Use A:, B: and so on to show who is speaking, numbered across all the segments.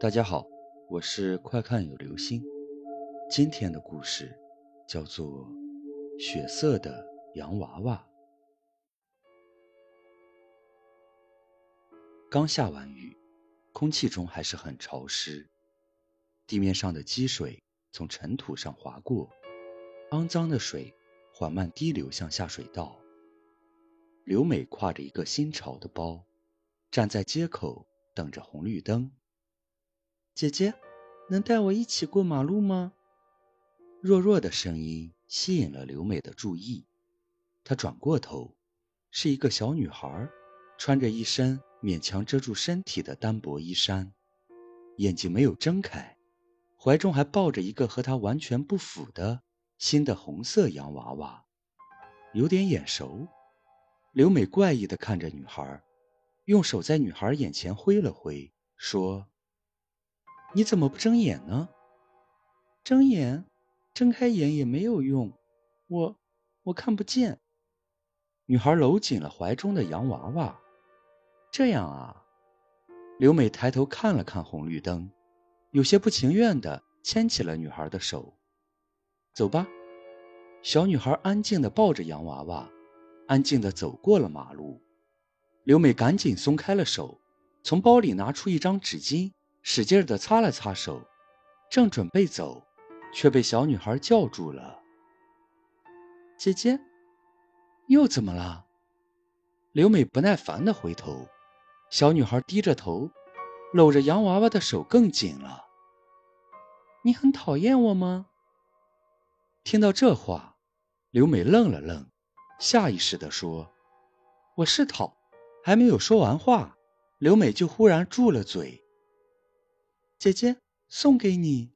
A: 大家好，我是快看有流星。今天的故事叫做《血色的洋娃娃》。刚下完雨，空气中还是很潮湿，地面上的积水从尘土上滑过，肮脏的水缓慢滴流向下水道。刘美挎着一个新潮的包，站在街口等着红绿灯。
B: 姐姐，能带我一起过马路吗？
A: 弱弱的声音吸引了刘美的注意。她转过头，是一个小女孩，穿着一身勉强遮住身体的单薄衣衫，眼睛没有睁开，怀中还抱着一个和她完全不符的新的红色洋娃娃，有点眼熟。刘美怪异的看着女孩，用手在女孩眼前挥了挥，说。你怎么不睁眼呢？
B: 睁眼，睁开眼也没有用，我我看不见。
A: 女孩搂紧了怀中的洋娃娃。
B: 这样啊。
A: 刘美抬头看了看红绿灯，有些不情愿的牵起了女孩的手。走吧。小女孩安静的抱着洋娃娃，安静的走过了马路。刘美赶紧松开了手，从包里拿出一张纸巾。使劲的擦了擦手，正准备走，却被小女孩叫住了。
B: 姐姐，
A: 又怎么了？刘美不耐烦的回头，小女孩低着头，搂着洋娃娃的手更紧了。
B: 你很讨厌我吗？
A: 听到这话，刘美愣了愣，下意识的说：“我是讨。”还没有说完话，刘美就忽然住了嘴。
B: 姐姐，送给你。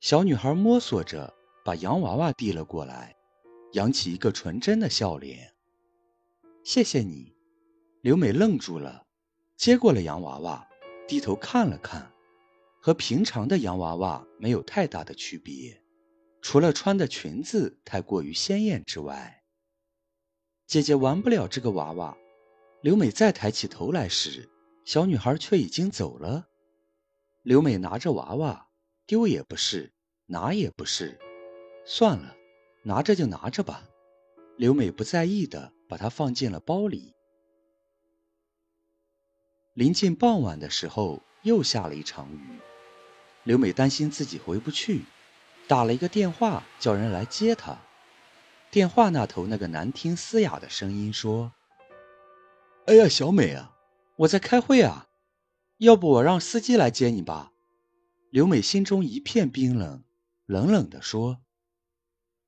A: 小女孩摸索着把洋娃娃递了过来，扬起一个纯真的笑脸。谢谢你。刘美愣住了，接过了洋娃娃，低头看了看，和平常的洋娃娃没有太大的区别，除了穿的裙子太过于鲜艳之外。姐姐玩不了这个娃娃。刘美再抬起头来时，小女孩却已经走了。刘美拿着娃娃，丢也不是，拿也不是，算了，拿着就拿着吧。刘美不在意的把它放进了包里。临近傍晚的时候，又下了一场雨。刘美担心自己回不去，打了一个电话叫人来接她。电话那头那个难听嘶哑的声音说：“
C: 哎呀，小美啊，
A: 我在开会啊。”要不我让司机来接你吧？刘美心中一片冰冷，冷冷地说：“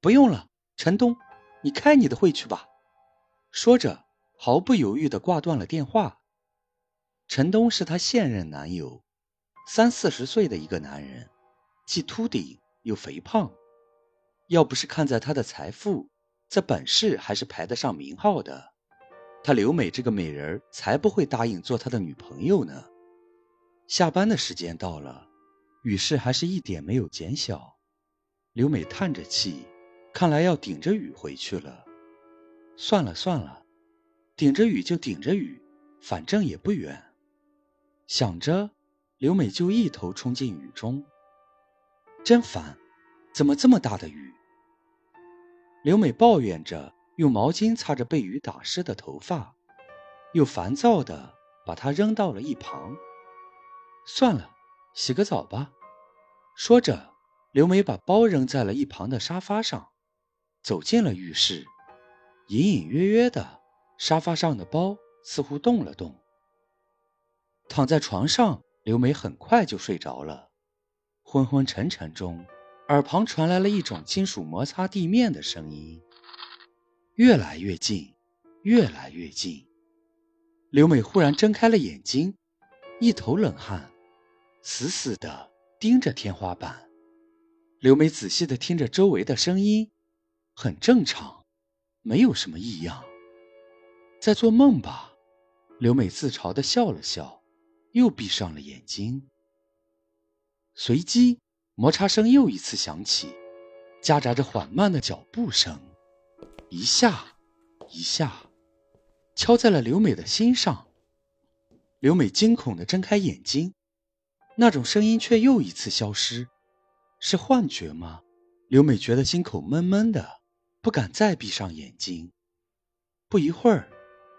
A: 不用了，陈东，你开你的会去吧。”说着，毫不犹豫地挂断了电话。陈东是他现任男友，三四十岁的一个男人，既秃顶又肥胖。要不是看在他的财富，这本事还是排得上名号的，他刘美这个美人才不会答应做他的女朋友呢。下班的时间到了，雨势还是一点没有减小。刘美叹着气，看来要顶着雨回去了。算了算了，顶着雨就顶着雨，反正也不远。想着，刘美就一头冲进雨中。真烦，怎么这么大的雨？刘美抱怨着，用毛巾擦着被雨打湿的头发，又烦躁地把它扔到了一旁。算了，洗个澡吧。说着，刘美把包扔在了一旁的沙发上，走进了浴室。隐隐约约的，沙发上的包似乎动了动。躺在床上，刘美很快就睡着了。昏昏沉沉中，耳旁传来了一种金属摩擦地面的声音，越来越近，越来越近。刘美忽然睁开了眼睛，一头冷汗。死死地盯着天花板，刘美仔细地听着周围的声音，很正常，没有什么异样。在做梦吧？刘美自嘲地笑了笑，又闭上了眼睛。随即，摩擦声又一次响起，夹杂着缓慢的脚步声，一下，一下，敲在了刘美的心上。刘美惊恐地睁开眼睛。那种声音却又一次消失，是幻觉吗？刘美觉得心口闷闷的，不敢再闭上眼睛。不一会儿，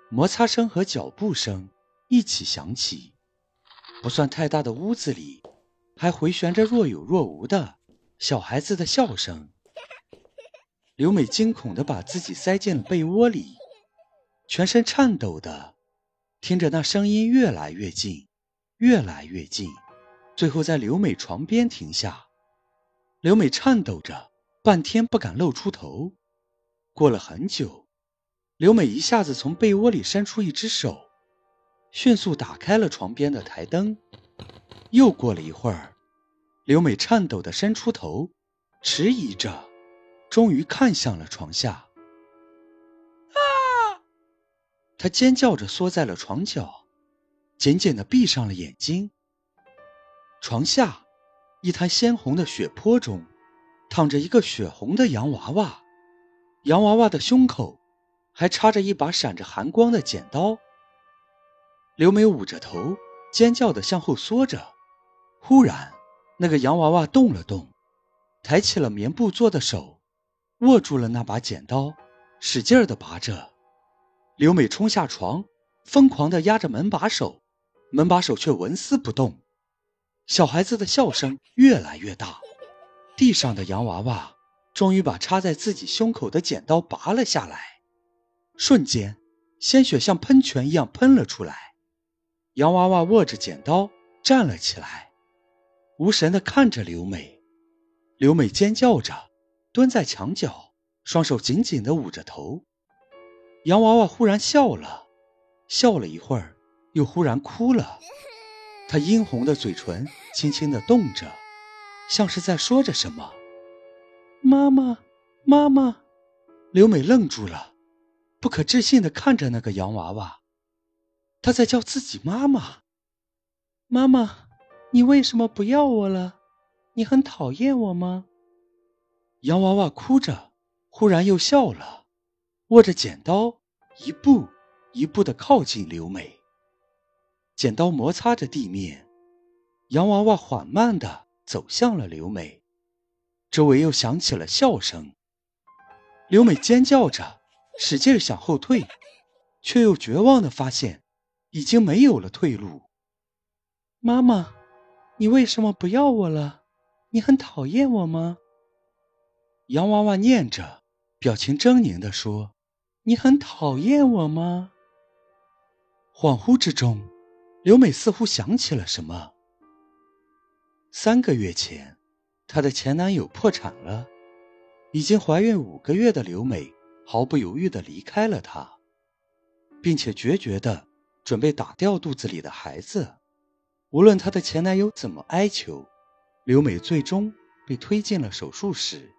A: 摩擦声和脚步声一起响起，不算太大的屋子里，还回旋着若有若无的小孩子的笑声。刘美惊恐的把自己塞进了被窝里，全身颤抖的听着那声音越来越近，越来越近。最后在刘美床边停下，刘美颤抖着，半天不敢露出头。过了很久，刘美一下子从被窝里伸出一只手，迅速打开了床边的台灯。又过了一会儿，刘美颤抖的伸出头，迟疑着，终于看向了床下。啊！她尖叫着缩在了床角，紧紧的闭上了眼睛。床下，一滩鲜红的血泊中，躺着一个血红的洋娃娃，洋娃娃的胸口还插着一把闪着寒光的剪刀。刘美捂着头，尖叫的向后缩着。忽然，那个洋娃娃动了动，抬起了棉布做的手，握住了那把剪刀，使劲的拔着。刘美冲下床，疯狂的压着门把手，门把手却纹丝不动。小孩子的笑声越来越大，地上的洋娃娃终于把插在自己胸口的剪刀拔了下来，瞬间，鲜血像喷泉一样喷了出来。洋娃娃握着剪刀站了起来，无神的看着刘美。刘美尖叫着蹲在墙角，双手紧紧的捂着头。洋娃娃忽然笑了，笑了一会儿，又忽然哭了。他殷红的嘴唇轻轻的动着，像是在说着什么。
B: 妈妈，妈妈！
A: 刘美愣住了，不可置信的看着那个洋娃娃。他在叫自己妈妈。
B: 妈妈，你为什么不要我了？你很讨厌我吗？
A: 洋娃娃哭着，忽然又笑了，握着剪刀，一步一步的靠近刘美。剪刀摩擦着地面，洋娃娃缓慢地走向了刘美，周围又响起了笑声。刘美尖叫着，使劲想后退，却又绝望地发现，已经没有了退路。
B: 妈妈，你为什么不要我了？你很讨厌我吗？
A: 洋娃娃念着，表情狰狞地说：“
B: 你很讨厌我吗？”
A: 恍惚之中。刘美似乎想起了什么。三个月前，她的前男友破产了，已经怀孕五个月的刘美毫不犹豫的离开了他，并且决绝的准备打掉肚子里的孩子。无论她的前男友怎么哀求，刘美最终被推进了手术室，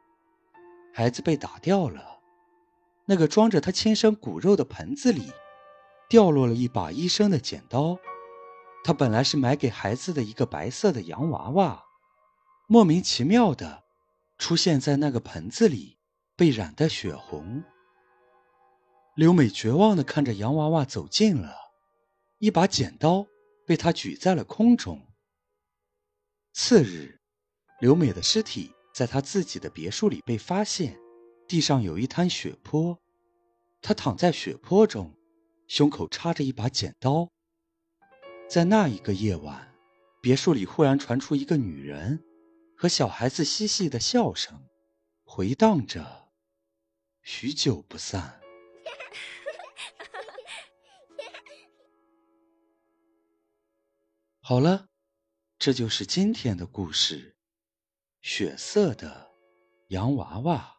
A: 孩子被打掉了。那个装着她亲生骨肉的盆子里，掉落了一把医生的剪刀。他本来是买给孩子的一个白色的洋娃娃，莫名其妙的出现在那个盆子里，被染得血红。刘美绝望的看着洋娃娃走近了，一把剪刀被他举在了空中。次日，刘美的尸体在她自己的别墅里被发现，地上有一滩血泊，她躺在血泊中，胸口插着一把剪刀。在那一个夜晚，别墅里忽然传出一个女人和小孩子嬉戏的笑声，回荡着，许久不散。好了，这就是今天的故事——血色的洋娃娃。